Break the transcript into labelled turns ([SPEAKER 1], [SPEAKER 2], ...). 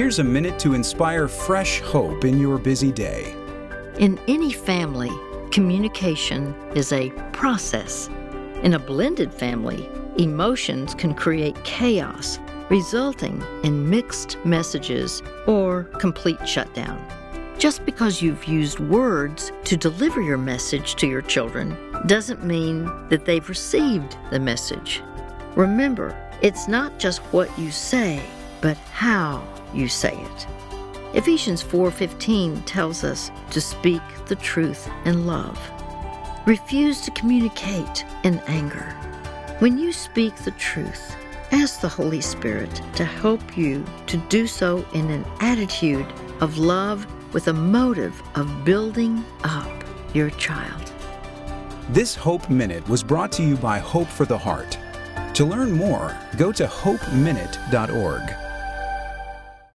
[SPEAKER 1] Here's a minute to inspire fresh hope in your busy day.
[SPEAKER 2] In any family, communication is a process. In a blended family, emotions can create chaos, resulting in mixed messages or complete shutdown. Just because you've used words to deliver your message to your children doesn't mean that they've received the message. Remember, it's not just what you say, but how you say it. Ephesians 4:15 tells us to speak the truth in love. Refuse to communicate in anger. When you speak the truth, ask the Holy Spirit to help you to do so in an attitude of love with a motive of building up your child.
[SPEAKER 1] This Hope Minute was brought to you by Hope for the Heart. To learn more, go to hopeminute.org.